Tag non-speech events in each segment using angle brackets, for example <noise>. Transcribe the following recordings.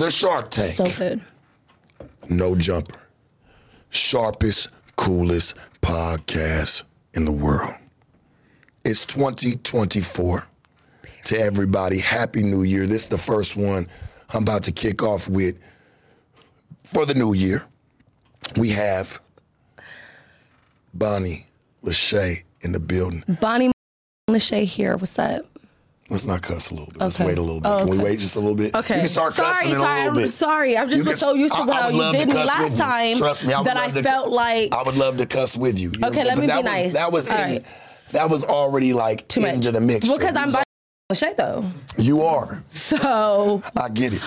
The Sharp Tank. So good. no jumper. Sharpest, coolest podcast in the world. It's 2024. To everybody, Happy New Year. This is the first one I'm about to kick off with for the new year. We have Bonnie Lashay in the building. Bonnie Lashay here. What's up? Let's not cuss a little bit. Let's wait a little bit. Oh, Can we wait just a little bit? Okay. You can start sorry, cussing in a sorry, little I'm bit. sorry. I'm just You can- so used to how you did me last time Trust me, I that I to- felt like I would love to cuss with you. you know what Okay, let saying? me But be that was, nice. That was in, right. that was already like too much. into the mix. Well, because I'm Bonnie Lashay though, You are. <laughs> so I get it.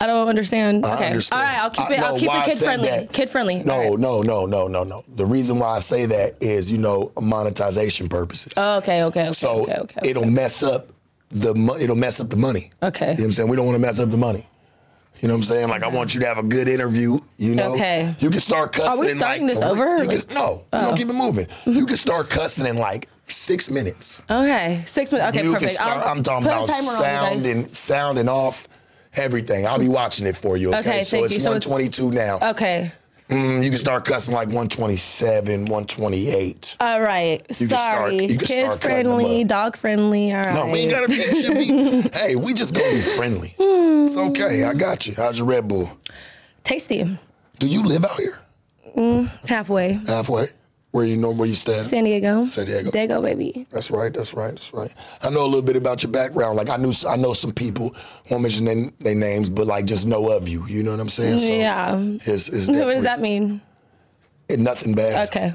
I don't understand. I okay, understand. all right, I'll keep I- it. I'll keep it kid friendly. that- Kid friendly. No, right. no, no, no, no, no. The reason why I say that is, you know, monetization purposes. Oh, okay, okay, okay, so okay, okay. okay. it'll mess up the mo- it'll mess up the money. Okay. You know what I'm saying? We don't want to mess up the money. You know what I'm saying? Like I want you to have a good interview. You know, Okay. You can start cussing. we in, starting like, this over? You Like- can, no, we're gonna oh. keep it moving. You can start cussing in like six minutes. Okay, six minutes. Okay, you perfect. can start. I'll I'm talking put a about timer on sound guys. and sounding off everything. I'll be watching it for you. Okay, Okay, so thank it's you. So it's- 122 now. Okay. Mm, you can start cussing like 127, 128. All right. You can start- Sorry. you can Kid start them friendly, dog friendly. All right. No, we ain't gotta be. it be- hey, we just gonna be friendly. It's okay. I got you. How's your Red Bull? Tasty. Do you live out here? Halfway. Halfway? Where you know where you stand? San Diego. San Diego. Dago, baby. That's right. That's right. That's right. I know a little bit about your background. Like I knew, I know some people. Won't mention their, their names, but like just know of you. You know what I'm saying? So Yeah. It's, it's What does that mean? nothing bad. <laughs> Okay.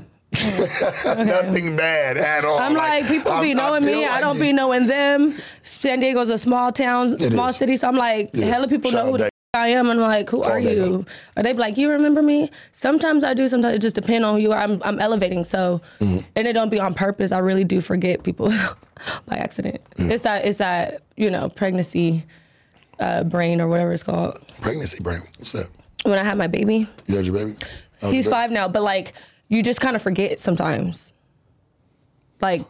Nothing bad at all. I'm like, people be I knowing feel me. I don't you- be knowing them. San Diego's a small town, small is. city. So I'm like, hella people Shout know who out the Dago. f- I am. And I'm like, who are you? Or they be like, you remember me? Sometimes I do. Sometimes it just depends on who you are. I'm, I'm elevating. So, Mm-hmm. and it don't be on purpose. I really do forget people <laughs> by accident. Mm. It's that, it's that, you know, pregnancy uh, brain or whatever it's called. Pregnancy brain. What's that? When I had my baby, You had your baby? He's your baby? five now, but like you just kind of forget sometimes. Like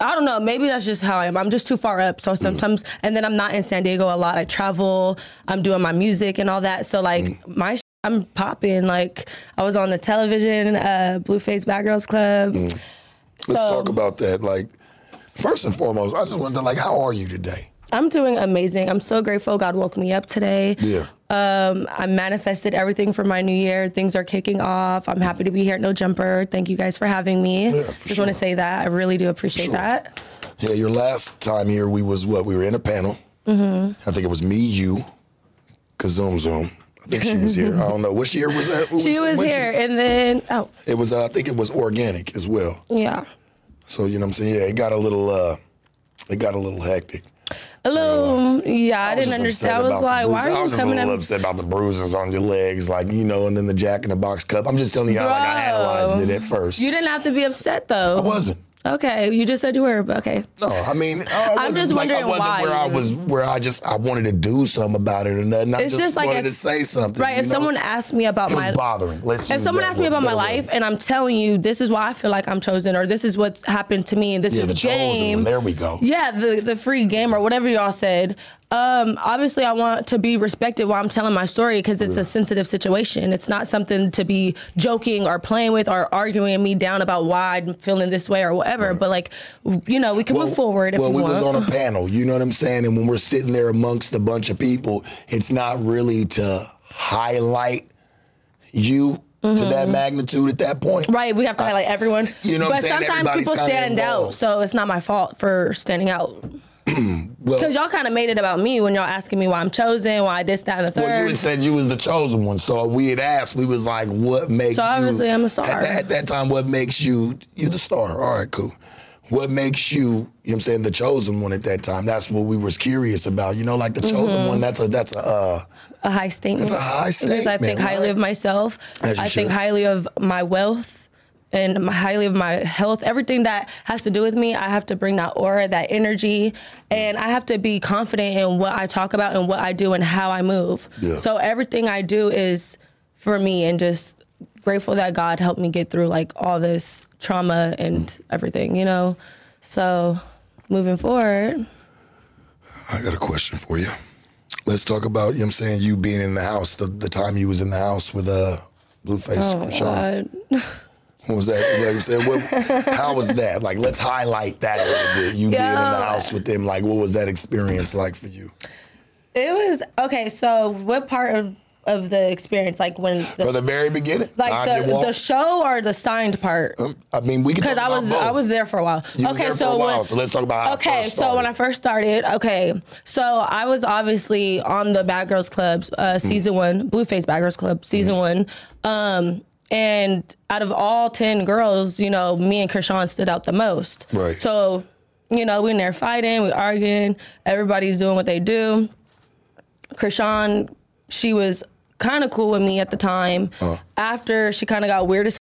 I don't know, maybe that's just how I am. I'm just too far up. So sometimes, and then I'm not in San Diego a lot. I travel. I'm doing my music and all that. So like my, sh- I'm popping. Like I was on the television, uh, Blueface Bad Girls Club. Let's So- talk about that. Like, first and foremost, I just wanted to like, how are you today? I'm doing amazing. I'm so grateful God woke me up today. Yeah. Um, I manifested everything for my new year. Things are kicking off. I'm happy to be here at No Jumper. Thank you guys for having me. Yeah, for Just want to say that. I really do appreciate sure. that. Yeah, your last time here, we was what? We were in a panel. Mm-hmm. I think it was me, you, Kazoom Zoom. I think she was here. I don't know. What year was that? What <laughs> She was what here, year? and then oh It was. Uh, I think it was Organik as well. yeah, So you know what I'm saying? Yeah, it got a little. uh It got a little hectic. A little yeah. I, was didn't understand. I was like, why are I was just a coming little at me? upset about the bruises on your legs, like you know, and then the Jack in the Box cup. I'm just telling you how like I Bro. analyzed it at first. You didn't have to be upset though. I wasn't. Okay, you just said you were. Okay. No, I mean, I wasn't, just like, I wondering wasn't why. where I was, where I just I wanted to do something about it or nothing. I It's just, just like wanted if- to say something. Right. If know? someone asked me about it my bothering. Let's if someone asked me about my life and I'm telling you this is why I feel like I'm chosen or this is what's happened to me and this yeah, is the the chosen game. There we go. Yeah, the the free game or whatever y'all said. Um, obviously, I want to be respected while I'm telling my story because it's a sensitive situation. It's not something to be joking or playing with or arguing me down about why I'm feeling this way or whatever. But like, you know, we can move forward if well, we, we was on a panel. You know what I'm saying? And when we're sitting there amongst a bunch of people, it's not really to highlight you to that magnitude at that point. Mm-hmm. Right, we have to highlight everyone. You know what I'm saying? but sometimes people stand out, so it's not my fault for standing out. <clears throat> Well, Because y'all kind of made it about me when y'all asking me why I'm chosen, why I this, that, and the third. Well, you had said you was the chosen one, so we had asked. We was like, "What makes So you?" obviously I'm a star. At, that- at that time, what makes you you the star? All right, cool. What makes you? You know what I'm saying the chosen one at that time. That's what we was curious about. You know, like the chosen Mm-hmm. one. That's a that's a. Uh, a high statement. It's a high Because I statement, think highly of myself. You I think highly of my wealth and my, highly of my health. Everything that has to do with me, I have to bring that aura, that energy, and I have to be confident in what I talk about and what I do and how I move. Yeah. So everything I do is for me and just grateful that God helped me get through like all this trauma and everything, you know? So moving forward. I got a question for you. Let's talk about, you know I'm saying, you being in the house, the, the time you was in the house with uh, Blueface Oh, Chrisean. <laughs> Was that? Like You know what how was that? Like, let's highlight that a little bit. You being in the house with them, like, what was that experience like for you? It was okay. So, what part of of the experience, like when For the the very beginning? like the, the show or the signed part? I mean, we Because I was both. I was there for a while. You okay, so a while, when, so let's talk about how okay, so when I first started, okay, so I was obviously on the Bad Girls Club Mm. uh, season one, Blueface Bad Girls Club season one, um, and out of all ten girls, you know, me and Chrisean stood out the most. Right. So, you know, we in there fighting, we arguing, everybody's doing what they do. Chrisean, she was kind of cool with me at the time. Uh. After she kind of got weird as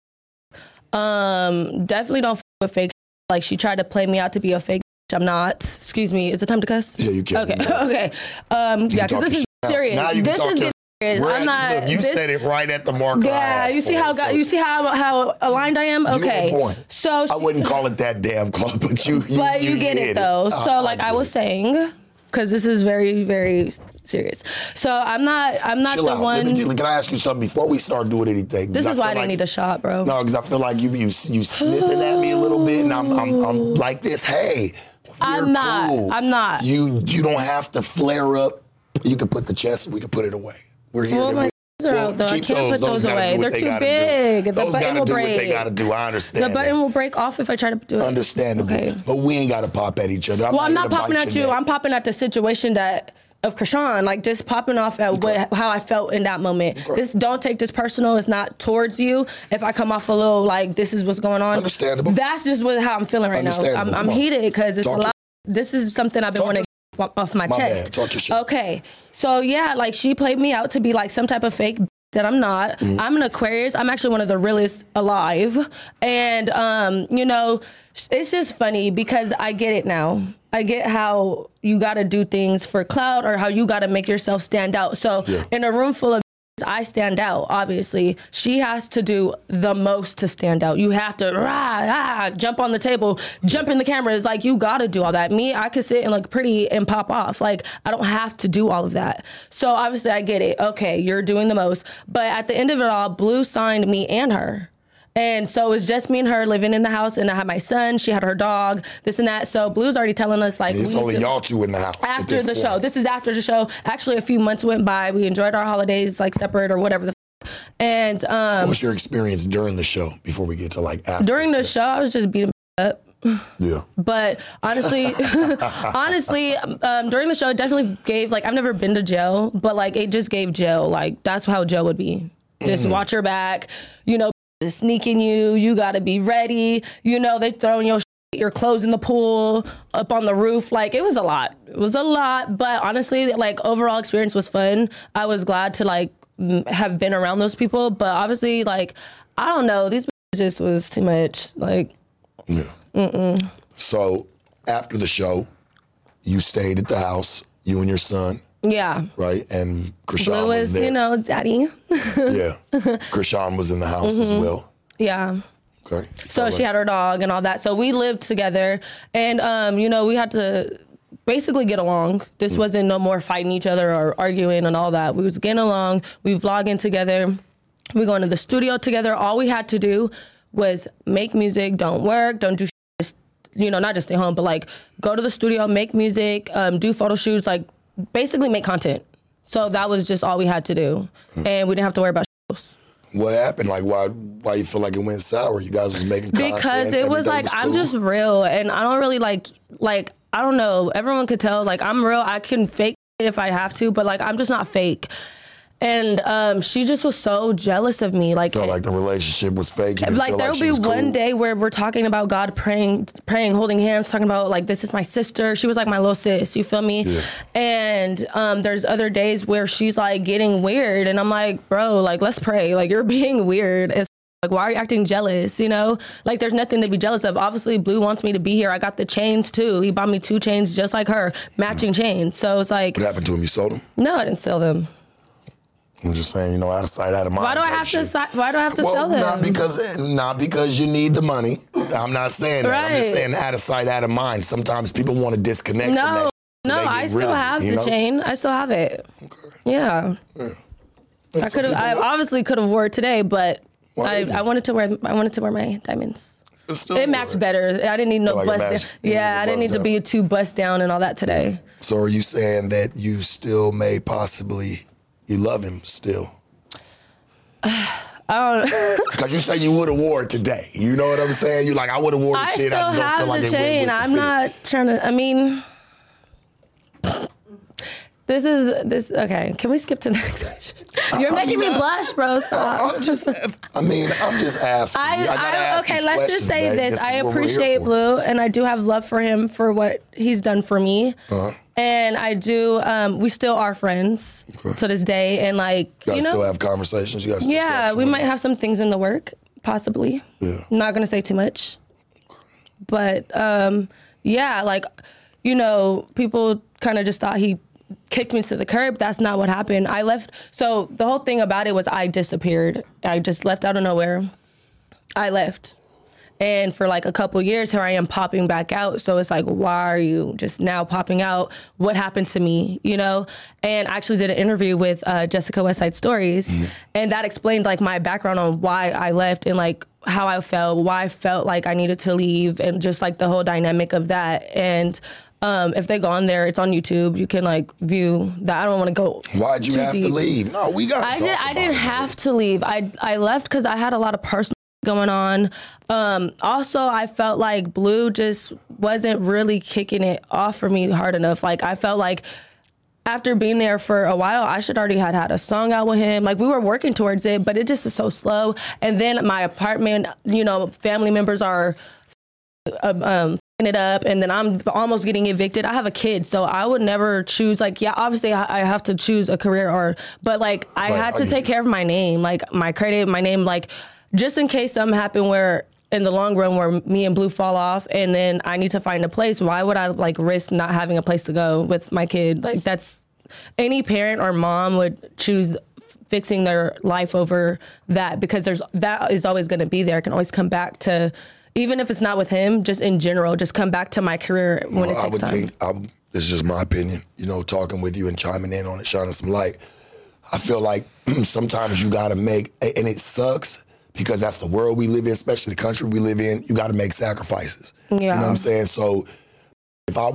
um, definitely don't f- with fake. Like she tried to play me out to be a fake. I'm not. Excuse me. Is it time to cuss? Yeah, you can. Okay. <laughs> okay. Um, yeah, because this is serious. Now you this is your- getting serious. We're I'm at- not. Look, you this- said it right at the mark. Yeah, you see how it, so you see how how aligned I am. Okay. So I wouldn't call it that damn club, <laughs> but you, you but you, get did it though. I- So like I, get was it. saying, because this is very very serious. So I'm not I'm not Chill the out. one. Me can I ask you something before we start doing anything? this is why I didn't like- need a shot, bro. No, because I feel like you you you snipping at me a little bit, and I'm I'm, I'm oh. like this. Hey, I'm not. cool. I'm not. You you don't have to flare up. You can put the chest. We can put it away. We're here. Well, my we- are out though. I can't oh, put those gotta away. They're they too big. Do. The those button gotta will do what they gotta do. I understand. The that. button will break off if I try to do it. Understandable. Okay. But we ain't gotta pop at each other. I'm Well, I'm not popping at you. neck. I'm popping at the situation that of Chrisean, like just popping off at what, how I felt in that moment. This don't take this personal. It's not towards you. If I come off a little like this is what's going on. Understandable. That's just what how I'm feeling right now. I'm, I'm heated because it's Talk a lot. This is something I've been Talk wanting off my, My chest. bad. Talk your shit. Okay, so yeah, like she played me out to be like some type of fake <laughs> that I'm not. Mm-hmm. I'm an Aquarius. I'm actually one of the realest alive. And um, you know, it's just funny because I get it now. I get how you got to do things for cloud or how you got to make yourself stand out. So Yeah. in a room full of I stand out, obviously. She has to do the most to stand out. You have to rah, rah, jump on the table, jump in the camera. It's like you gotta do all that. Me, I could sit and look pretty and pop off. Like I don't have to do all of that. So obviously I get it. Okay, you're doing the most. But at the end of it all, Blue signed me and her. And so it was just me and her living in the house, and I had my son. She had her dog, this and that. So Blue's already telling us like It's we only to- y'all two in the house. after the point. show. This is after the show. Actually, a few months went by. We enjoyed our holidays like separate or whatever the. F- and um, What's your experience during the show before we get to like after? during the show, I was just beating <laughs> up. yeah. But honestly, <laughs> honestly, um, during the show, it definitely gave like I've never been to jail, but like it just gave jail. Like that's how jail would be. Just watch your back. You know, sneaking you. You got to be ready. You know, they throwing your your clothes in the pool, up on the roof. Like it was a lot. It was a lot. But honestly, like overall experience was fun. I was glad to like have been around those people. But obviously, like I don't know, these just was too much. Like yeah. Mm-mm. So after the show, you stayed at the house, you and your son, yeah. right? And Chrisean Blue was was, there. you know, daddy. <laughs> yeah. Chrisean was in the house as well. Yeah. Okay. So she had her dog and all that. So we lived together, and um, you know, we had to basically get along. This wasn't no more fighting each other or arguing and all that. We was getting along. We vlogging together. We going to the studio together. All we had to do was make music. Don't work. Don't do. Just, you know, not just stay home, but like go to the studio, make music, um, do photo shoots, like basically make content. So that was just all we had to do, and we didn't have to worry about. shows. What happened? Like, why? Why you feel like it went sour? You guys was making content. because it was like I'm cool? just real and I don't really like like I don't know. Everyone could tell like I'm real. I can fake it if I have to, but like I'm just not fake. And um, she just was so jealous of me. Like, felt like the relationship was fake. Like there'll she be one cool? day where we're talking about God, praying, praying, holding hands, talking about like this is my sister. She was like my little sis. You feel me? Yeah. And um, there's other days where she's like getting weird, and I'm like, bro, like let's pray. Like you're <laughs> being weird. It's like why are you acting jealous? You know, like there's nothing to be jealous of. Obviously, Blue wants me to be here. I got the chains too. He bought me two chains just like her, matching chains. So it's like, What happened to him? You sold him? no, I didn't sell them. I'm just saying, you know, out of sight, out of mind. Why do I have to? shit. si- Why do I have to Well, sell them? not because eh, not because you need the money. I'm not saying that. I'm just saying out of sight, out of mind. Sometimes people want to disconnect from No, that. No, I still of have the know? chain. I still have it. Yeah. I could have. I obviously could have wore it today, but I. I wanted to wear. I wanted to wear my diamonds. Still It matched better. I didn't need no like bust. matched- down. Yeah, I didn't need bust to be too bust down and all that today. So are you saying that you still may possibly you love him still? <sighs> I don't. <laughs> Because you say you would have wore it today. You know what I'm saying? You like I would have wore the I shit. still just don't have feel like the it went chain. with I'm fit. not trying to. I mean, this is this. Okay, can we skip to the next question? <laughs> You're making me blush, bro. Stop. I'm just. I mean, I'm just asking. I, gotta I ask okay, let's just say babe. this. is I what we're here appreciate. Blue and I do have love for him for what he's done for me. Uh-huh. And I do um we still are friends to this day and like You guys you know still have conversations. You guys. Still Yeah, we might have some things in the work, possibly. Yeah. Not gonna say too much. But um yeah, like you know, people kind of just thought he kicked me to the curb. That's not what happened. I left so the whole thing about it was I disappeared. I just left out of nowhere. I left. And for like a couple years, here I am popping back out. So it's like, why are you just now popping out? What happened to me? You know? And I actually did an interview with uh, Jessica Westside Stories, and that explained like my background on why I left and like how I felt, why I felt like I needed to leave, and just like the whole dynamic of that. And um, if they go on there, it's on YouTube. You can like view that. I don't want to go. Why'd you have to leave? No, we got. I did. I didn't have to leave. I I left because I had a lot of personal going on. Um, also, I felt like Blue just wasn't really kicking it off for me hard enough. Like I felt like after being there for a while, I should already had had a song out with him. Like we were working towards it, but it just was so slow. And then my apartment, you know, family members are um, um it up and then I'm almost getting evicted. I have a kid, so I would never choose like yeah, obviously I I have to choose a career or but like I Right, had to take you. care of my name, like my credit, my name like just in case something happened where in the long run where me and Blue fall off and then I need to find a place, why would I like risk not having a place to go with my kid? Like that's any parent or mom would choose f- fixing their life over that because there's that is always going to be there. It can always come back to even if it's not with him, just in general, just come back to my career when it takes I would time. think. I, this is just my opinion. You know, talking with you and chiming in on it, shining some light. I feel like <clears throat> sometimes you got to make, and it sucks because that's the world we live in, especially the country we live in. You got to make sacrifices. Yeah. You know what I'm saying? So, if I,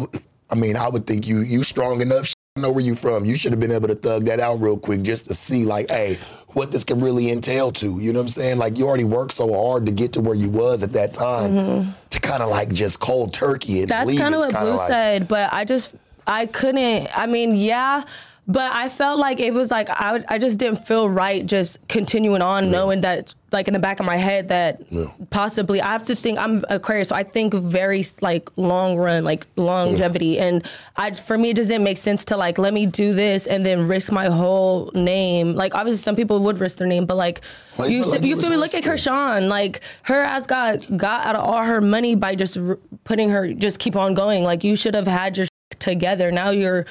I mean, I would think you you strong enough. <laughs> I know where you from. You should have been able to thug that out real quick just to see, like, hey, what this can really entail to. You know what I'm saying? Like, you already worked so hard to get to where you was at that time to kind of like just cold turkey and Mm-hmm. That's kind of what Blue like, said, but I just I couldn't. I mean, yeah, but I felt like it was like I would- I just didn't feel right just continuing on, knowing that it's like in the back of my head that possibly I have to think I'm Aquarius, so I think very like long run, like longevity, and I for me it just didn't make sense to like let me do this and then risk my whole name. Like obviously some people would risk their name, but like Why you you feel like you feel me? Look at? Chrisean. Like her ass got got out of all her money by just r- putting her just keep on going. Like you should have had your together. Now you're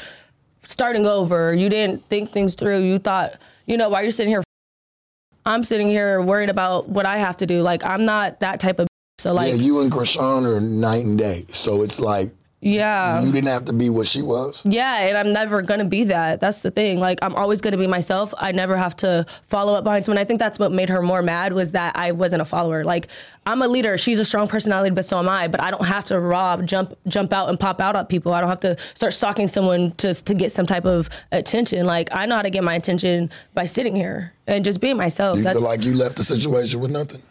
starting over. You didn't think things through. You thought, you know, while you're sitting here, I'm sitting here worried about what I have to do. Like I'm not that type of. So like yeah, you and Chrisean are night and day. So it's like yeah. you didn't have to be what she was. Yeah, and I'm never gonna be that. That's the thing. Like I'm always gonna be myself. I never have to follow up behind someone. I think that's what made her more mad was that I wasn't a follower. Like I'm a leader. She's a strong personality, but so am I. But I don't have to rob, jump, jump out and pop out at people. I don't have to start stalking someone to to get some type of attention. Like I know how to get my attention by sitting here and just being myself. You That's, feel like you left the situation with nothing.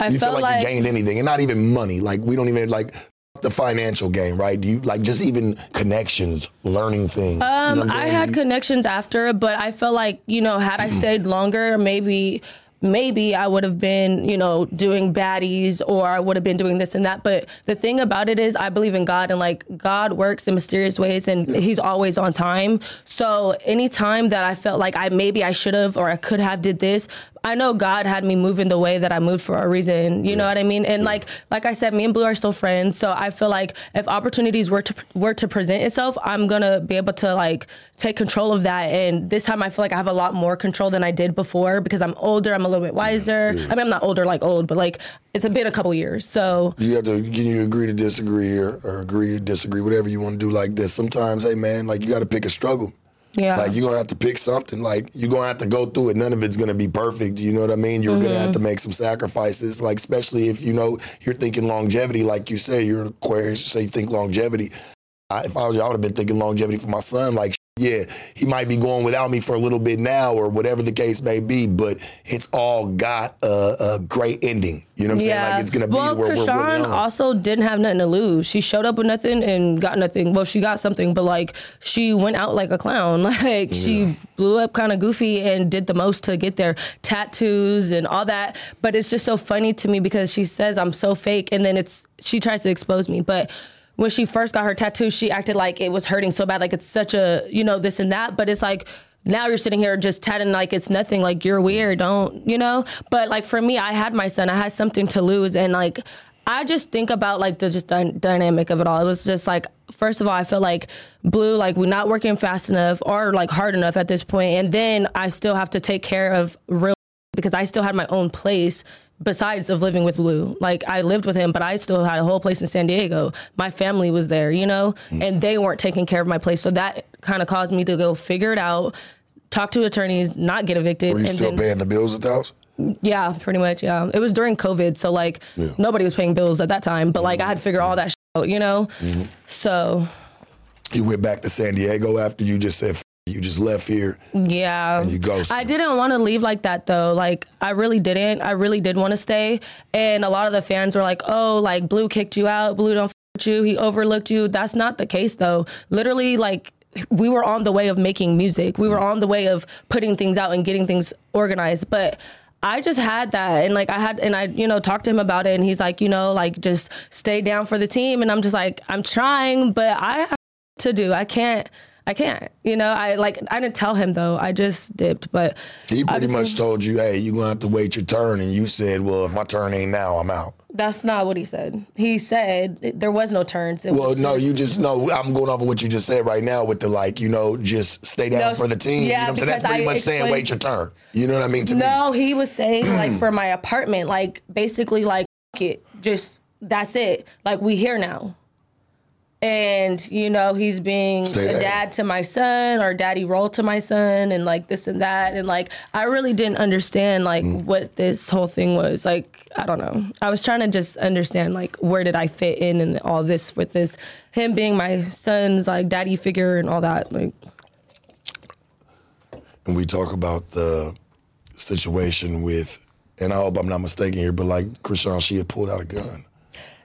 I You feel like, like, you gained anything, and not even money. Like we don't even like the financial game, right? Do you like just even connections, learning things? you know Um, I had connections after, but I felt like you know, had I stayed longer, maybe maybe I would have been, you know, doing baddies or I would have been doing this and that. But the thing about it is I believe in God and like God works in mysterious ways and he's always on time. So anytime that I felt like I maybe I should have or I could have did this, I know God had me moving the way that I moved for a reason. You know what I mean? And like like I said, me and Blue are still friends. So I feel like if opportunities were to were to present itself, I'm gonna be able to like take control of that. And this time I feel like I have a lot more control than I did before because I'm older, I'm a little bit wiser. I mean, I'm not older like old, but like it's been a couple years. So You have to can you agree to disagree here or agree or disagree, whatever you want to do like this. Sometimes, hey man, like you gotta pick a struggle. Yeah, Like you're gonna have to pick something. Like you're gonna have to go through it. None of it's gonna be perfect. You know what I mean? You're gonna have mm-hmm. to make some sacrifices. Like especially if you know you're thinking longevity. Like you say, you're Aquarius. So you think longevity. I, if I was you, I would have been thinking longevity for my son. Like yeah, he might be going without me for a little bit now, or whatever the case may be. But it's all got a, a great ending. You know what I'm saying? Like it's gonna be well, where we're really Chrisean on. also didn't have nothing to lose. She showed up with nothing and got nothing. Well, she got something, but like she went out like a clown. <laughs> Like she blew up kind of goofy and did the most to get their Tattoos and all that. But it's just so funny to me because she says I'm so fake, and then it's she tries to expose me, but. When she first got her tattoo, she acted like it was hurting so bad, like it's such a, you know, this and that. But it's like now you're sitting here just tatting like it's nothing like you're weird don't you know? But like for me i had my son i had something to lose. And like i just think about like the just dy- dynamic of it all. It was just like first of all i feel like blue like we're not working fast enough or like hard enough at this point. And then i still have to take care of real because i still had my own place besides of living with Lou. Like I lived with him, but I still had a whole place in San Diego. My family was there, you know, mm. and they weren't taking care of my place. So that kind of caused me to go figure it out, talk to attorneys, not get evicted. Were you and still then, paying the bills at the house? yeah, pretty much. Yeah. It was during COVID. So like nobody was paying bills at that time, but like I had to figure all mm-hmm. that shit out, you know? Mm-hmm. So You went back to San Diego after you just said you just left here. Yeah. you ghosted. I didn't want to leave like that though. Like I really didn't. I really did want to stay. And a lot of the fans were like, "Oh, like Blue kicked you out. Blue don't f- you. He overlooked you." That's not the case though. Literally like we were on the way of making music. We were on the way of putting things out and getting things organized, but I just had that and like I had and I you know talked to him about it and he's like, you know, like just stay down for the team and I'm just like I'm trying, but I have to do. I can't I can't. You know, I like I didn't tell him though. I just dipped, but He pretty much told you, "Hey, you're gonna have to wait your turn," and you said, "Well, if my turn ain't now, I'm out." that's not what he said. He said there was no turns. It Well, no, just- you just no. I'm going off of what you just said right now with the like, you know, just stay down No, for the team. you yeah, know what I'm saying? That's pretty I much saying wait your turn. You know what I mean? To me, No, he was saying like <clears throat> for my apartment, like basically like it, just that's it. Like we here now. And you know he's being Stay a dad to my son or daddy role to my son and like this and that. And like I really didn't understand like Mm. what this whole thing was. Like I don't know. I was trying to just understand like where did I fit in and all this with this him being my son's like daddy figure and all that like. And we talk about the situation with, and I hope I'm not mistaken here, but like Chrisean, she had pulled out a gun.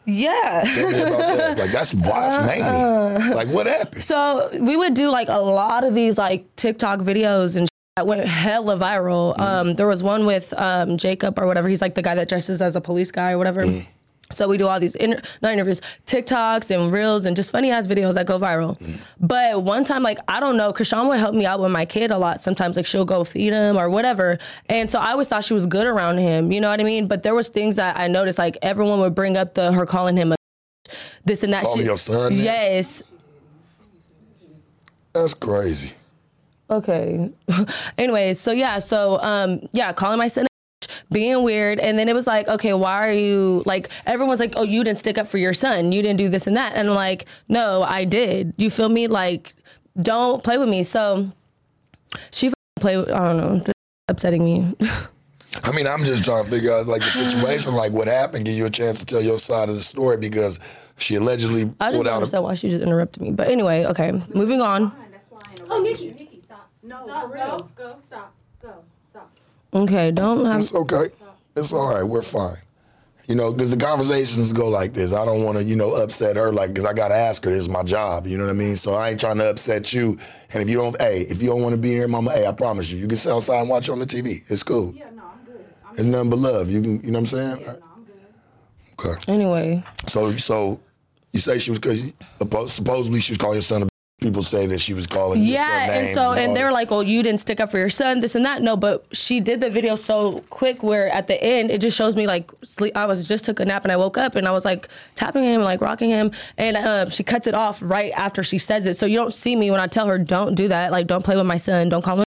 Yeah Tell me about that. Like that's why it's mania. Like what happened? So we would do like a lot of these like TikTok videos and that went hella viral. Um, there was one with um, Jacob or whatever. He's like the guy that dresses as a police guy or whatever. So we do all these inter- not interviews, TikToks and reels and just funny ass videos that go viral. But one time, like I don't know, Chrisean would help me out with my kid a lot. Sometimes like she'll go feed him or whatever. And so I always thought she was good around him. You know what I mean? But there was things that I noticed like everyone would bring up the her calling him a this and that. Calling shit. your son this? Yes. That's crazy. Okay. <laughs> Anyways, so yeah, so um, yeah, calling my son being weird, and then it was like, okay, why are you like? Everyone's like, oh, you didn't stick up for your son, you didn't do this and that, and I'm like, no, I did. You feel me? Like, don't play with me. So she f- play. With, I don't know. This is upsetting me. <laughs> I mean, I'm just trying to figure out like the situation, like what happened, give you a chance to tell your side of the story because she allegedly I just pulled don't out a understand why she just interrupted me. But anyway, okay, moving on. That's why I Oh, interrupted Nikki, you. Nikki, stop. No, Stop, for real. Go, go, go, stop. Okay, don't have. It's okay. It's all right. We're fine. You know, because the conversations go like this. I don't want to, you know, upset her, like, because I got to ask her. This is my job. You know what I mean? So I ain't trying to upset you. And if you don't, hey, if you don't want to be here, mama, hey, I promise you, you can sit outside and watch on the TV. It's cool. Yeah, no, I'm good. I'm It's nothing but love. You can, you know what I'm saying? no, I'm good. Okay. Anyway, So, so you say she was, because supposedly she was calling your son a people say that she was calling Yeah, and so all and they were like, "Oh, you didn't stick up for your son, this and that." No, but she did the video so quick where at the end it just shows me like sleep. I was just took a nap and I woke up and I was like tapping him, like rocking him, and um, she cuts it off right after she says it. So you don't see me when I tell her, "Don't do that. Like, don't play with my son. Don't call him."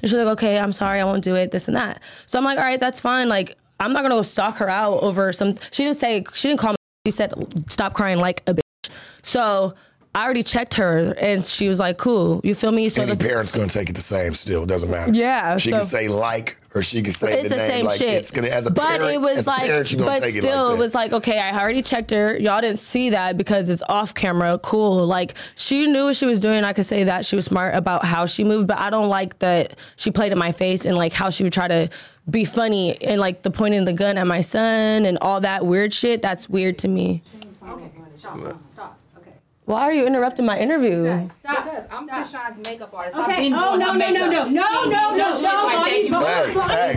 And she's like, okay, I'm sorry, I won't do it, this and that. So I'm like, all right, that's fine. Like, I'm not gonna go stalk her out over some. She didn't say. She didn't call me. She said, stop crying like a bitch. So I already checked her, and she was like, cool. You feel me? So Any the, parent's gonna take it the same. Still doesn't matter. Yeah, She so- can say like, or she can say it's the, the, name. same like, shit. It's gonna as a but parent. it was as like, parent, but take still, it like it was like, okay, I already checked her. Y'all didn't see that because it's off camera. Cool. Like she knew what she was doing. I could say that she was smart about how she moved, but I don't like that she played in my face and like how she would try to be funny and like the pointing the gun at my son and all that weird shit. That's weird to me. Okay, stop, stop, stop. Okay. Why are you interrupting my interview? Stop. Because I'm Stop. Chrisean's makeup artist. Okay. I've been Oh, doing no, her no, no, makeup. no. No, She ain't no, do no, shit no, like that. Bonnie, You. Hey, hey,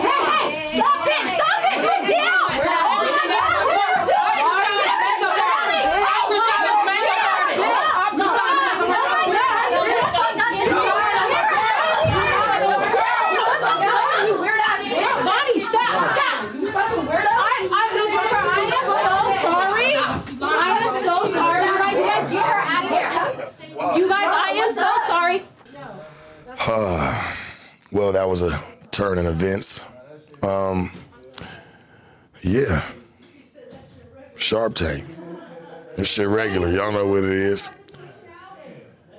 hey. Stop it. Stop it. Sit down. Bonnie, stop. Stop. You fucking weirdo. I, I'm the Joker. I am so sorry. I am so sorry. You guys, you guys get her out of here. You guys, I am so sorry. That was a turn in events. Um, yeah. Sharp Tank. This shit regular. Y'all know what it is.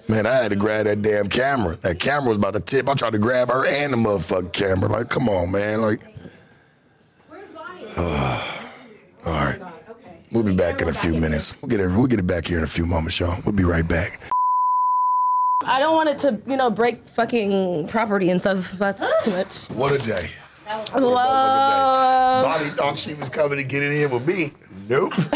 Man, I had to grab that damn camera. That camera was about to tip. I tried to grab her and the motherfucking camera. Like, come on, man. Like, Bonnie? all right. We'll be back in a few minutes. We'll get it. We'll get it back here in a few moments, y'all. We'll be right back. I don't want it to, you know, break fucking property and stuff. That's too much. What a day. Whoa. Bonnie thought she was coming to get it in with me. Nope. <laughs>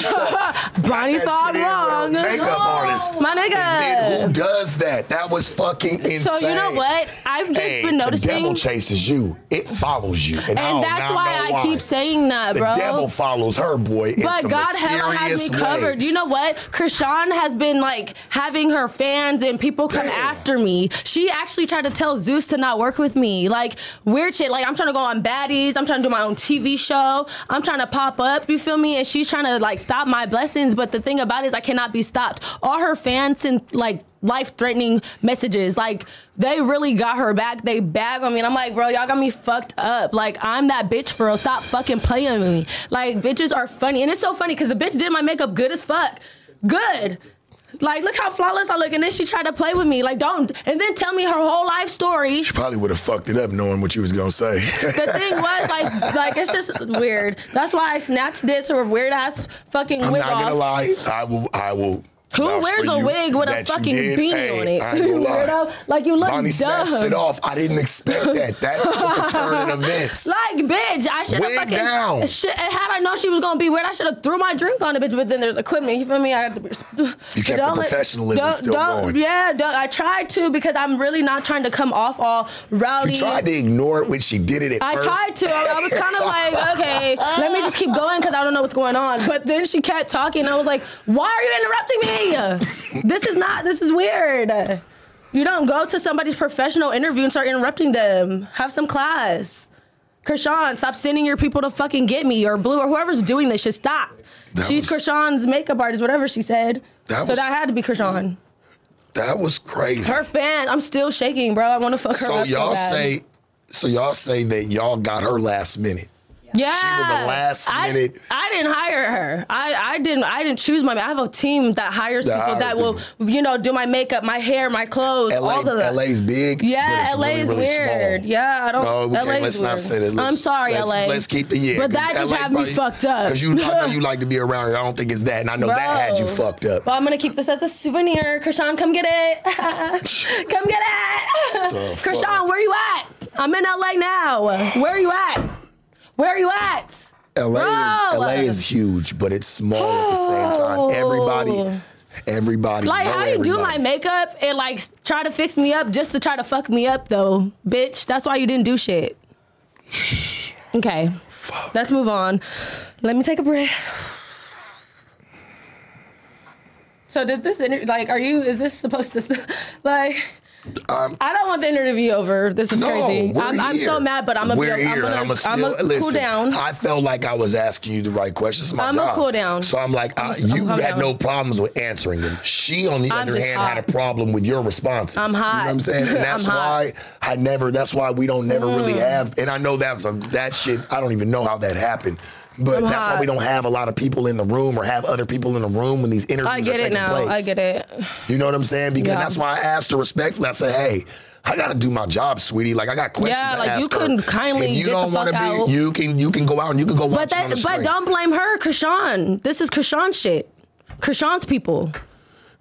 Bonnie thought shit in with her wrong. Makeup oh. artist. My nigga. who does that? That was fucking insane. So you know what? I've just Hey, been noticing. The devil chases you. It follows you. And, and that's why I keep saying that, bro. The devil follows her, boy. But God hella has me covered. ways. You know what? Chrisean has been like having her fans and people come Damn. after me. She actually tried to tell Zeus to not work with me. Like weird shit. Like I'm trying to go on baddies. I'm trying to do my own TV show. I'm trying to pop up. You feel me? And she's trying to like stop my blessings. But the thing about it is I cannot be stopped. All her fans sent like life-threatening messages. Like they really got her back. They bag on me, and I'm like, bro, y'all got me fucked up. Like I'm that bitch for real. Stop fucking playing with me. Like bitches are funny, and it's so funny because the bitch did my makeup good as fuck. Good. Like, look how flawless I look, and then she tried to play with me. Like, don't, and then tell me her whole life story. She probably would have fucked it up knowing what you was gonna say. The thing <laughs> was, like, like it's just weird. That's why I snatched this or weird ass fucking I'm not off. gonna lie. I will. I will. Who wears a wig with a fucking beanie on it? I ain't gonna. <laughs> Weirdo. Like you look Bonnie dumb. snatched it off. I didn't expect <laughs> that. That took a turn in events. <laughs> Like, bitch, I should have fucking. down. Shit, had I known she was gonna be weird, I should have threw my drink on the bitch. But then there's equipment. You feel me? I got to. You kept the professionalism still going. Yeah, don't, I tried to because I'm really not trying to come off all rowdy. You tried to ignore it when she did it at I first. tried to. I, I was kind of like, okay, let me just keep going because I don't know what's going on. But then she kept talking. And I was like, why are you interrupting me? This is not. This is weird. You don't go to somebody's professional interview and start interrupting them. Have some class. Chrisean, stop sending your people to fucking get me or Blue or whoever's doing this. Should stop. That She's was- Chrisean's makeup artist, whatever she said. That so was- that had to be Chrisean. That was crazy. Her fan, I'm still shaking, bro. I want to fuck her so up so y'all bad. say, so y'all say that y'all got her last minute. Yeah, She was a last I- minute- I, didn't hire her. I, I didn't. I didn't choose my. I have a team that hires That people hires that will, you know, do my makeup, my hair, my clothes, LA, all of that. LA's big. yeah, LA really, is really weird. Small. Yeah, I don't. No, we LA can't. Let's weird. not say that. I'm sorry, let's, LA. Let's keep the yeah. But that just had me fucked up. Because you, I know you <laughs> like to be around here. I don't think it's that, and I know that had you fucked up. But I'm gonna keep this as a souvenir. Chrisean, come get it. <laughs> come get it. Chrisean, where you at? I'm in LA now. Where are you at? Where are you at? LA is LA is huge, but it's small at the same time. Oh. Everybody, everybody. Like how you do my makeup and like try to fix me up just to try to fuck me up though, bitch. That's why you didn't do shit. <sighs> Okay, let's move on. Let me take a breath. So did this inter- like are you is this supposed to s- <laughs> like I don't want the interview over. This is No, crazy. I'm, I'm so mad, but I'm gonna we're be. here, I'm gonna, I'm gonna I'm still gonna listen. cool down. I felt like I was asking you the right questions. My I'ma cool down. So I'm like, uh, I'ma you had down. no problems with answering them. She, on the I'm other hand, had a problem with your responses. I'm You know what I'm saying? And <laughs> that's why I never. That's why we don't never really Mm. have. And I know that's a, that shit. I don't even know how that happened. But I'm that's why we don't have a lot of people in the room or have other people in the room when these interviews are. I are get it now. place. I get it. You know what I'm saying? Because Yeah. that's why I asked her respectfully. I said, "Hey, I got to do my job, sweetie. Like I got questions Yeah, to like, you her. couldn't kindly If you don't fuck out. be, you can you can go out and you can go watch But that, the but don't blame her, Chrisean. This is Chrisean shit. Chrisean's people.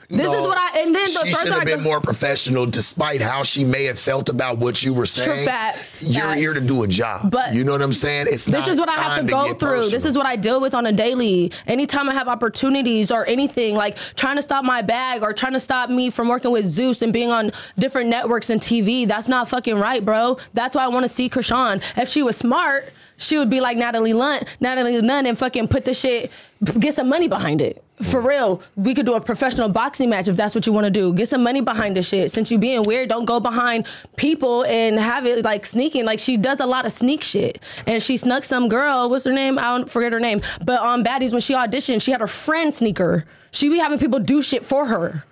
This is what I and then the she should have been more professional, despite how she may have felt about what you were saying. facts, You're facts. here to do a job. But you know what I'm saying? It's not This is what I have to time go through. This is what I deal with on a daily. Anytime I have opportunities or anything, like trying to stop my bag or trying to stop me from working with Zeus and being on different networks and TV, that's not fucking right, bro. That's why I want to see Chrisean. If she was smart, she would be like Natalie Lunt, Natalie Nunn, and fucking put the shit, get some money behind it. For real, we could do a professional boxing match if that's what you want to do. Get some money behind the shit. Since you being weird, don't go behind people and have it like sneaking. Like she does a lot of sneak shit, and she snuck some girl. What's her name? I don't forget her name. But on Baddies, when she auditioned, she had her friend sneaker. She be having people do shit for her,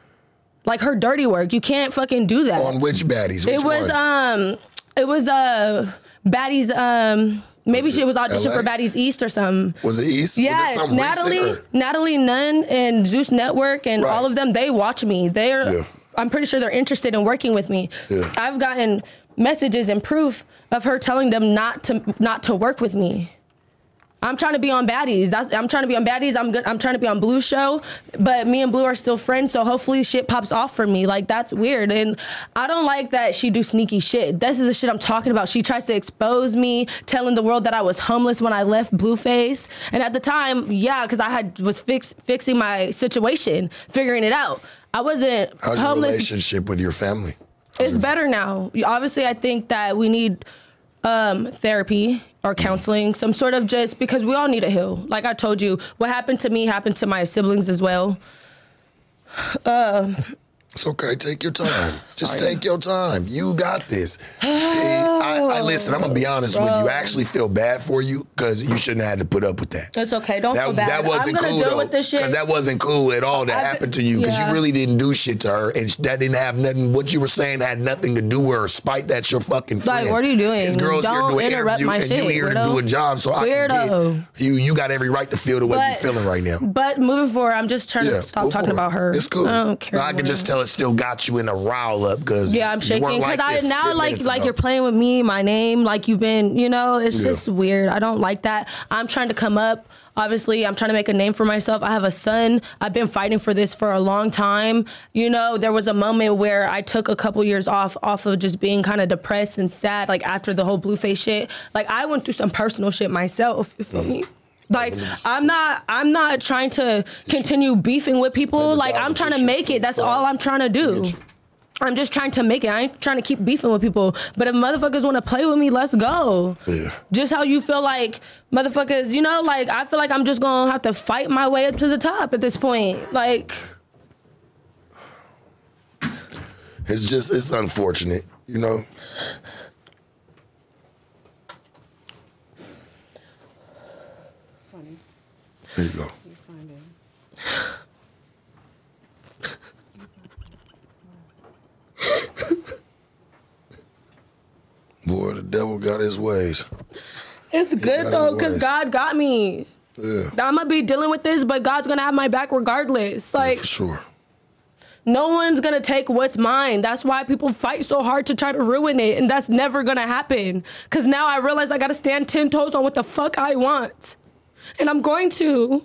like her dirty work. You can't fucking do that. on which baddies? Which It was one? um, it was uh, Baddies um. Maybe Was she was auditioning LA? for Baddies East or something. was it East? Yeah, was it Natalie, Natalie Nunn and Zeus Network and Right. all of them, they watch me. They're, Yeah. I'm pretty sure they're interested in working with me. Yeah. I've gotten messages and proof of her telling them not to not to work with me. I'm trying to be on Baddies. That's I'm trying to be on Baddies. I'm good. I'm trying to be on Blue Show, but me and Blue are still friends. So hopefully shit pops off for me. Like that's weird, and I don't like that she do sneaky shit. This is the shit I'm talking about. She tries to expose me, telling the world that I was homeless when I left Blueface, and at the time, yeah, because I had was fix, fixing my situation, figuring it out. I wasn't How's your homeless. relationship with your family? It's better now. Obviously, I think that we need um, therapy or counseling, some sort of just because we all need a heal. Like I told you, what happened to me happened to my siblings as well. It's okay. Take your time. <sighs> Just take your time. You got this. <sighs> Oh, and I, I listen. I'm gonna be honest with you. I actually feel bad for you because you shouldn't have had to put up with that. It's okay. Don't feel bad. that wasn't cool deal though, with this shit. because that wasn't cool at all. That I've- happened to you because yeah. you really didn't do shit to her, and that didn't have nothing. What you were saying had nothing to do with her. Spite that your fucking friend. Like, what are you doing? This girl's here to do Don't an interrupt interview, my and shit, you here to do a job. So I can get you. You got every right to feel the way But- you're feeling right now. but moving forward, I'm just trying Yeah, to stop talking about her. It's cool. I don't care. I can just tell it still got you in a rile up because Yeah, I'm shaking because I now like like ago. you're playing with me, my name, like you've been, you know, it's Yeah. just weird. I don't like that. I'm trying to come up. Obviously, I'm trying to make a name for myself. I have a son. I've been fighting for this for a long time. You know, there was a moment where I took a couple years off off of just being kind of depressed and sad like after the whole blueface shit. Like I went through some personal shit myself, you feel me? Like I'm not I'm not trying to continue beefing with people. Like I'm trying to make it. That's all I'm trying to do. I'm just trying to make it. I ain't trying to keep beefing with people. But if motherfuckers want to play with me, let's go. Yeah. Just how you feel like motherfuckers, you know, like I feel like I'm just gonna have to fight my way up to the top at this point. Like, It's just it's unfortunate, you know. There you go. You find it. Boy, the devil got his ways. it's good got though, because ways. God got me. Yeah, I'm gonna be dealing with this, but God's gonna have my back regardless. Like, for sure. no one's gonna take what's mine. That's why people fight so hard to try to ruin it, and that's never gonna happen. Cause now I realize I gotta stand ten toes on what the fuck I want, and I'm going to.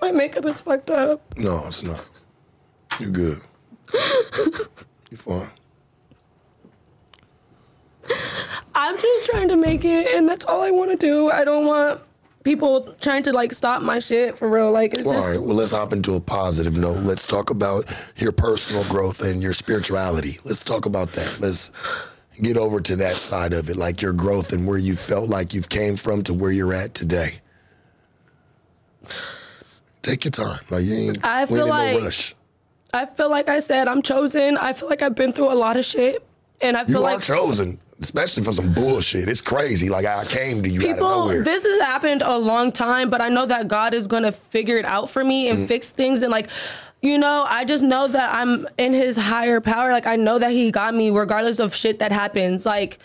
My makeup is fucked up. No, it's not. You're good. You're fine. I'm just trying to make it, and that's all I want to do. I don't want people trying to like stop my shit for real. Like it's Well, just all right. Well, let's hop into a positive note. Let's talk about your personal growth and your spirituality. Let's talk about that. Let's get over to that side of it, like your growth and where you felt like you've came from to where you're at today. Take your time. Like you ain't. I feel like- no rush. I feel like I said I'm chosen. I feel like I've been through a lot of shit, and I feel You are like chosen, especially for some bullshit. It's crazy. Like I came to you out of nowhere. this has happened a long time but i know that god is gonna figure it out for me and Mm-hmm. fix things and like you know i just know that i'm in his higher power like i know that he got me regardless of shit that happens like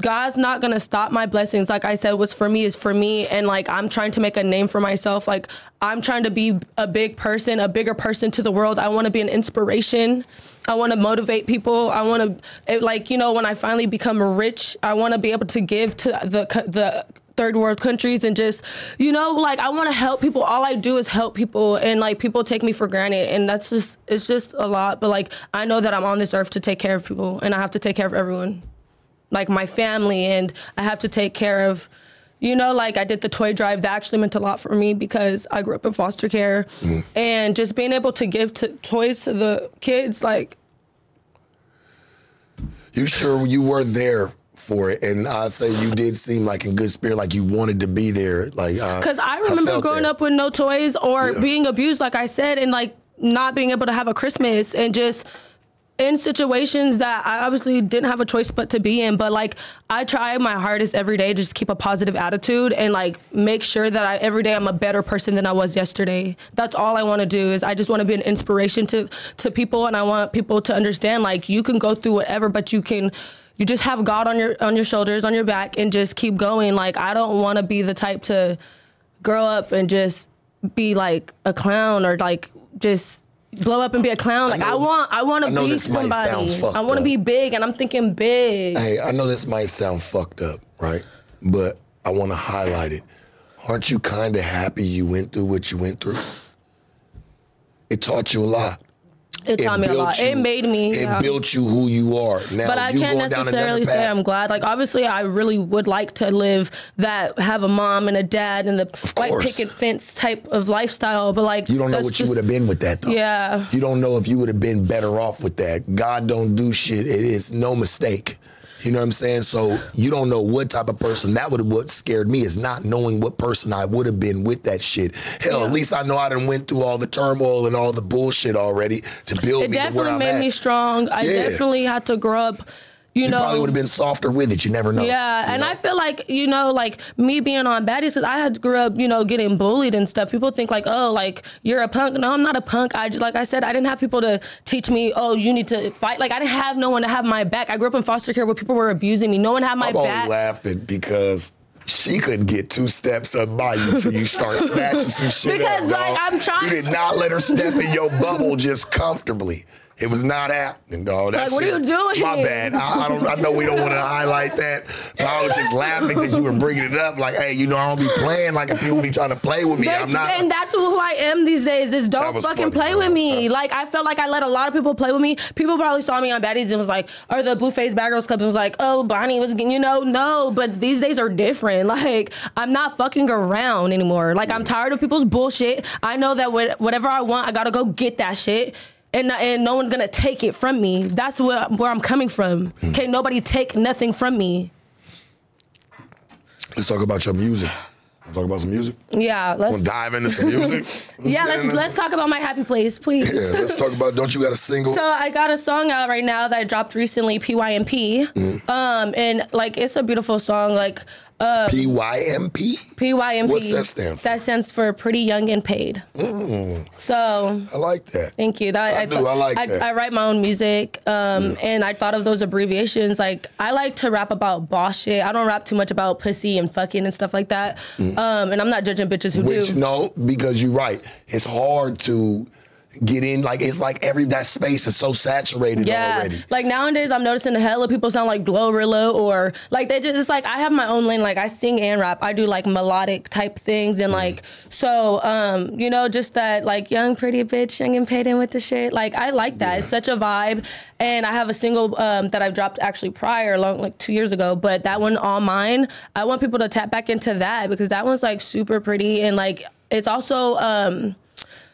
God's not gonna stop my blessings. Like I said, what's for me is for me, and like I'm trying to make a name for myself. Like I'm trying to be a big person, a bigger person to the world. I want to be an inspiration. I want to motivate people. I want to, like you know, when I finally become rich, I want to be able to give to the the third world countries and just you know like I want to help people. All I do is help people, and like people take me for granted, and that's just it's just a lot. But like I know that I'm on this earth to take care of people, and I have to take care of everyone like my family and I have to take care of you know like I did the toy drive that actually meant a lot for me because I grew up in foster care mm-hmm. and just being able to give to toys to the kids like You sure you were there for it? And I say you did seem like in good spirit, like you wanted to be there. Like uh, Because I remember felt growing that. up with no toys or Yeah. being abused, like I said, and like not being able to have a Christmas and just in situations that I obviously didn't have a choice but to be in. But like I try my hardest every day just to keep a positive attitude and like make sure that I every day I'm a better person than I was yesterday. That's all I want to do is I just want to be an inspiration to to people and I want people to understand like you can go through whatever, but you can you just have God on your on your shoulders, on your back, and just keep going. Like I don't want to be the type to grow up and just be like a clown or like just blow up and be a clown. Like I, know- want I want to be this might sound somebody. I want to be big, and I'm thinking big. Hey, I know this might sound fucked up, right? But I want to highlight it. Aren't you kind of happy you went through what you went through? It taught you a lot. It taught me a lot. you- it made me. It yeah. built you who you are. Now, but I can't necessarily say. I'm glad. Like obviously, I really would like to live that, have a mom and a dad and the white picket fence type of lifestyle. But like, You don't know what you would have been with that, though. Yeah. You don't know if you would have been better off with that. God don't do shit. It is no mistake. You know what I'm saying? So you don't know what type of person that would have. What scared me is not knowing what person I would have been with that shit. Hell, Yeah. at least I know I done went through all the turmoil and all the bullshit already to build It me where definitely made at. me strong. I Yeah. definitely had to grow up. You, you know, probably would have been softer with it. You never know. Yeah, and know? I feel like you know, like me being on baddies, I had grew up, you know, getting bullied and stuff. People think like, oh, like you're a punk. No, I'm not a punk. I just, like I said, I didn't have people to teach me. Oh, you need to fight. Like I didn't have no one to have my back. I grew up in foster care where people were abusing me. No one had my I'm back. laughing because she couldn't get two steps up by you until you start <laughs> snatching some shit Because, up, like, dog. I'm trying- You did not let her step in your bubble just comfortably. It was not happening, dog. That Like, what are you doing? My bad. I, I don't. I know we don't want to highlight that. But I was just laughing because you were bringing it up. Like, hey, you know, I don't be playing like if people be trying to play with me. That's- I'm not. and that's who I am these days. Is don't fucking funny, play bro. with me. Like I felt like I let a lot of people play with me. People probably saw me on Baddies and was like, or the Blueface Bad Girls Club and was like, oh, Bonnie was, getting, you know, no. But these days are different. <laughs> Like I'm not fucking around anymore. Like I'm tired of people's bullshit. I know that whatever I want, I gotta go get that shit. And, and no one's gonna take it from me. That's where, where I'm coming from. Hmm. Can't nobody take nothing from me. let's talk about your music. Talk about some music. Yeah, let's. Wanna dive into some music. <laughs> yeah, let's let's some- talk about my happy place, please. Yeah, let's talk about. <laughs> Don't you got a single? So I got a song out right now that I dropped recently, PYMP. Mm. Um, and like it's a beautiful song, like uh, PYMP. PYMP. What's that stand for? That stands for Pretty Young and Paid. So I like that. thank you. That, I do, I like I, that. I write my own music, um, and I thought of those abbreviations. Like I like to rap about boss shit. I don't rap too much about pussy and fucking and stuff like that. Um, and I'm not judging bitches who Mm. Which do. no, because you're right. It's hard to get in. Like it's like every that space is so saturated Yeah, already. like nowadays I'm noticing a hell of people sound like Glorilla or like they just it's like I have my own lane. Like I sing and rap. I do like melodic type things and like so um you know just that like young pretty bitch young and paid in with the shit. Like I like that. It's such a vibe. And I have a single um, that I've dropped actually prior, long like two years ago. But that one all mine. I want people to tap back into that because that one's like super pretty and like it's also um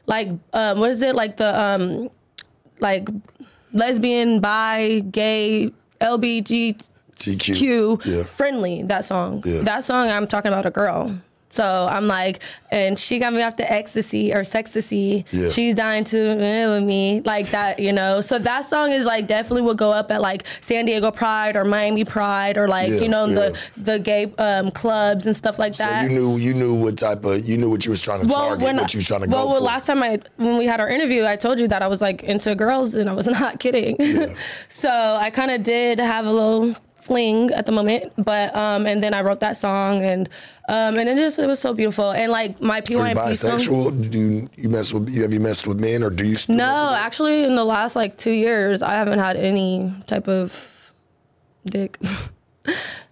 like um what is it like the um like lesbian, bi, gay, LBGTQ TQ. Yeah. friendly. That song. Yeah. That song. I'm talking about a girl. So I'm like, and she got me off the ecstasy or sextasy. Yeah. She's dying to eh, with me like that, you know. So that song is like definitely would go up at like San Diego Pride or Miami Pride or like Yeah, you know the yeah. the gay um, clubs and stuff like that. So you knew you knew what type of you knew what you was trying to target, what you was trying to well, go well, for. Well, last time I when we had our interview, I told you that I was like into girls, and I was <laughs> not kidding. <laughs> so I kind of did have a little fling at the moment, but um, and then I wrote that song, and um, and it just it was so beautiful, and like my Are you PYP song. bisexual? Do you, you mess with you have you messed with men or do you? No, actually, in the last like two years, I haven't had any type of dick. <laughs>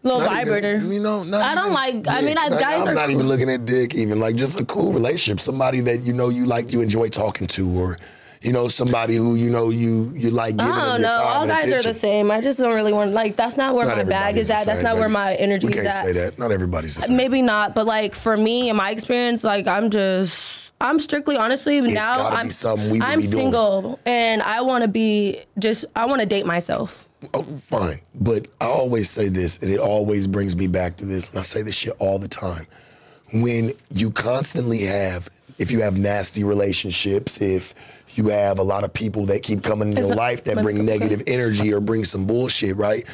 Little Not vibrator. Even, you know, not I don't like- I mean, I- Like, guys I'm are not cool. even looking at dick. Even like just a cool relationship, somebody that you know you like, you enjoy talking to, or you know somebody who you know you you like giving I them don't your know. time All guys are the same. I just don't really want like that's not where Not my bag is at. That's same, not where my energy We is can't at. say that. Not everybody's the same. Maybe not, but like for me in my experience, like I'm just I'm strictly honestly now gotta be I'm I'm be doing. single and I want to be just I want to date myself. Oh, fine. But I always say this, and it always brings me back to this, and I say this shit all the time. When you constantly have, if you have nasty relationships, if you have a lot of people that keep coming in your life that bring negative energy or bring some bullshit, right?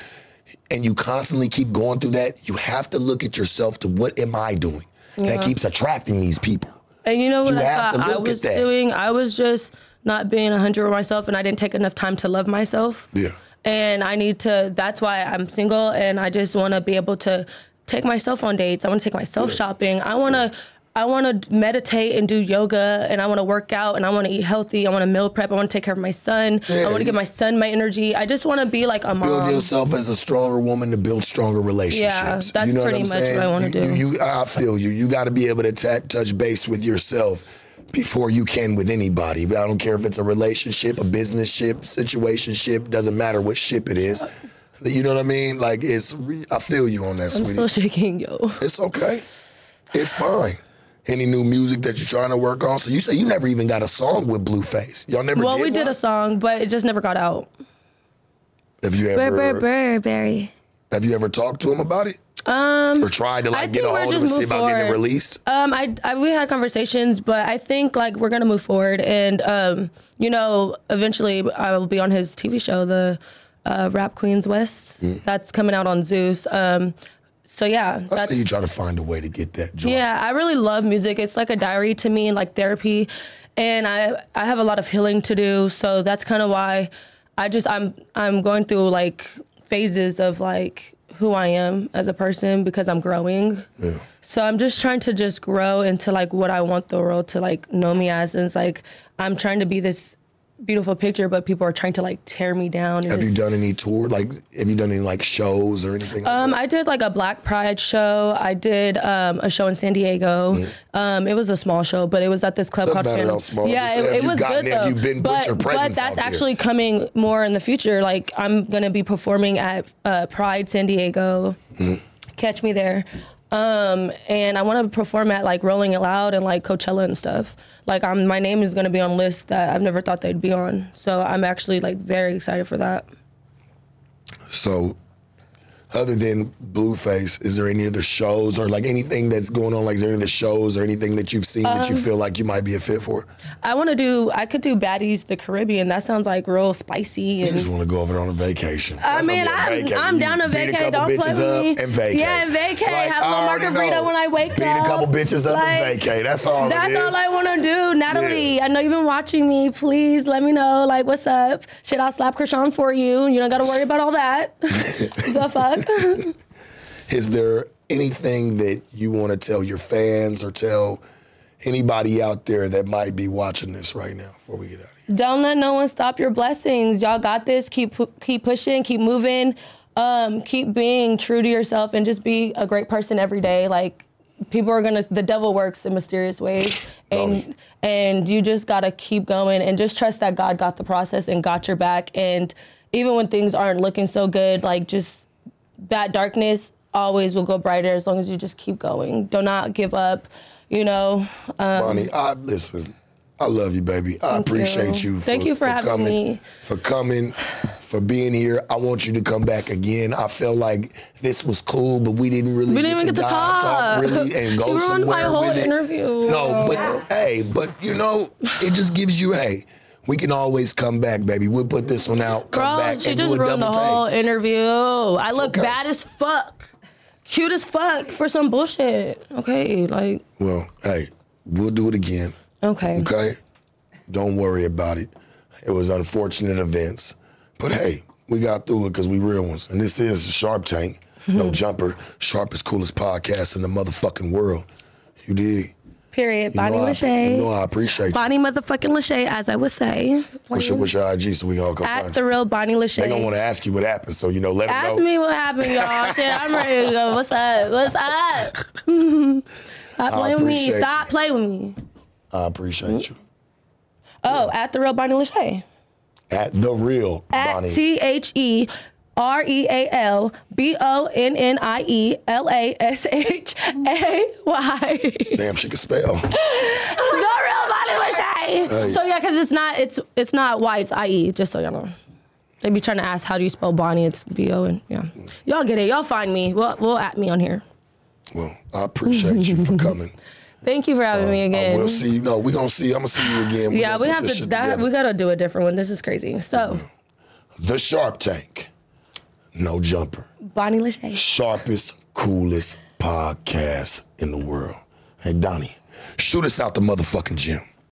And you constantly keep going through that, you have to look at yourself to what am I doing that keeps attracting these people? And you know what You I thought I was doing? I was just not being a 100 with myself and I didn't take enough time to love myself. Yeah. And I need to, that's why I'm single and I just want to be able to take myself on dates. I want to take myself shopping. I want to. I want to meditate and do yoga, and I want to work out, and I want to eat healthy. I want to meal prep. I want to take care of my son. I want to give my son my energy. I just want to be like a mom. build yourself as a stronger woman to build stronger relationships. Yeah, that's you know pretty what I'm much saying? what I wanna do. You, you- I feel you. You got to be able to ta- touch base with yourself before you can with anybody. But I don't care if it's a relationship, a business ship, situation ship. Doesn't matter what ship it is. You know what I mean? Like it's. I feel you on that, I'm sweetie. still shaking, yo. it's okay. It's fine. Any new music that you're trying to work on? So you say you never even got a song with Blueface. Y'all never. Well, did we did a song, but it just never got out. Have you ever? burr, burr, berry. Have you ever talked to him about it? Um, or tried to like get a hold of him, see about getting it forward. released? Um, I, I we had conversations, but I think like we're gonna move forward, and um, you know, eventually I will be on his TV show, the uh, Rap Queens West. Mm. That's coming out on Zeus. Um, so yeah, I that's say you try to find a way to get that joint. yeah. I really love music. It's like a diary to me, and like therapy, and I I have a lot of healing to do. So that's kind of why I just I'm I'm going through like phases of like who I am as a person because I'm growing. Yeah. So I'm just trying to just grow into like what I want the world to like know me as. And it's like I'm trying to be this beautiful picture, but people are trying to like tear me down. Have you just- done any tour? Like, have you done any like shows or anything? Like Um, that? I did like a Black Pride show. I did um, a show in San Diego. Um, it was a small show, but it was at this club Mm. Doesn't called matter Channel. how small, Yeah, just it, it was gotten good though. you've been- but, your but that's actually coming more in the future. Like I'm gonna be performing at uh, Pride San Diego. Mm. Catch me there. Um, and I want to perform at like Rolling It Loud and like Coachella and stuff. Like I'm, my name is gonna be on lists that I've never thought they'd be on. So I'm actually like very excited for that. so, other than Blueface, is there any other shows or like anything that's going on? Like, is there any other shows or anything that you've seen that you Um, feel like you might be a fit for? I want to do. I could do Baddies the Caribbean. That sounds like real spicy You just want to go over there on a vacation. I That's mean, I'm, be a vacay. I'm down to beat a vacay. Don't play me. up and vacay. Yeah, and vacay. Like, have I a margarita know. when I wake Beat up. a couple bitches up and Like, vacay. That's all That's all I want to do, Natalie. Yeah. I know you've been watching me. Please let me know, like, what's up? Shit, I'll slap Chrisean for you. You don't got to worry about all that. <laughs> the fuck? <laughs> Is there anything that you want to tell your fans or tell anybody out there that might be watching this right now before we get out of here? Don't let no one stop your blessings. Y'all got this. Keep keep pushing. Keep moving. Um, keep being true to yourself and just be a great person every day. Like people are gonna. The devil works in mysterious ways, and and you just gotta keep going and just trust that God got the process and got your back. And even when things aren't looking so good, like just that darkness always will go brighter as long as you just keep going. Do not give up. You know. Um, Bonnie, I listen. I love you, baby. I appreciate you. Thank you for having coming, me. For coming, for being here. I want you to come back again. I felt like this was cool, but we didn't really We didn't even get to dive- talk. really <laughs> and go She ruined my somewhere whole with it. interview. No, but hey, but you know, it just gives you hey. We can always come back, baby. We'll put this one out, come Bro, back, she and just do a ruined the double whole take. interview. I look okay. bad as fuck. Cute as fuck for some bullshit. Okay, like, Well, hey, we'll do it again. okay. Okay? Don't worry about it. It was unfortunate events. But hey, we got through it because we real ones. And this is Sharp Tank. No <laughs> jumper. Sharpest, coolest podcast in the motherfucking world. You dig? Period. You Bonnie know I, Lashay. you know I appreciate you. Bonnie motherfucking Lashay, as I would say. What's your, what's your IG so we can all come At find the you? real Bonnie Lashay. They gonna want to ask you what happened, so you know, let them Ask know. me what happened, y'all. <laughs> Shit, I'm ready to go. What's up? What's up? <laughs> Stop playing with me. appreciate Stop you. playing with me. I appreciate you. Oh, at the real Bonnie Lashay. At the real At Bonnie. T H E R E A L B O N N I E L A S H A Y. Damn, she can spell. The real Bonnie Lashay. Hey. So yeah, because it's not it's it's not Y, it's I E. Just so y'all know. They be trying to ask how do you spell Bonnie? It's B O and yeah. Y'all get it. Y'all find me. We'll we'll at me on here. Well, I appreciate you for <laughs> coming. Thank you for having me uh, I again. will see you. No, we gonna see. I'm gonna see you again. yeah, we have to. That, together. we gotta do a different one. This is crazy. So, The Sharp Tank. No jumper. Bonnie Lashay. Sharpest, coolest podcast in the world. Hey, Donnie, shoot us out the motherfucking gym.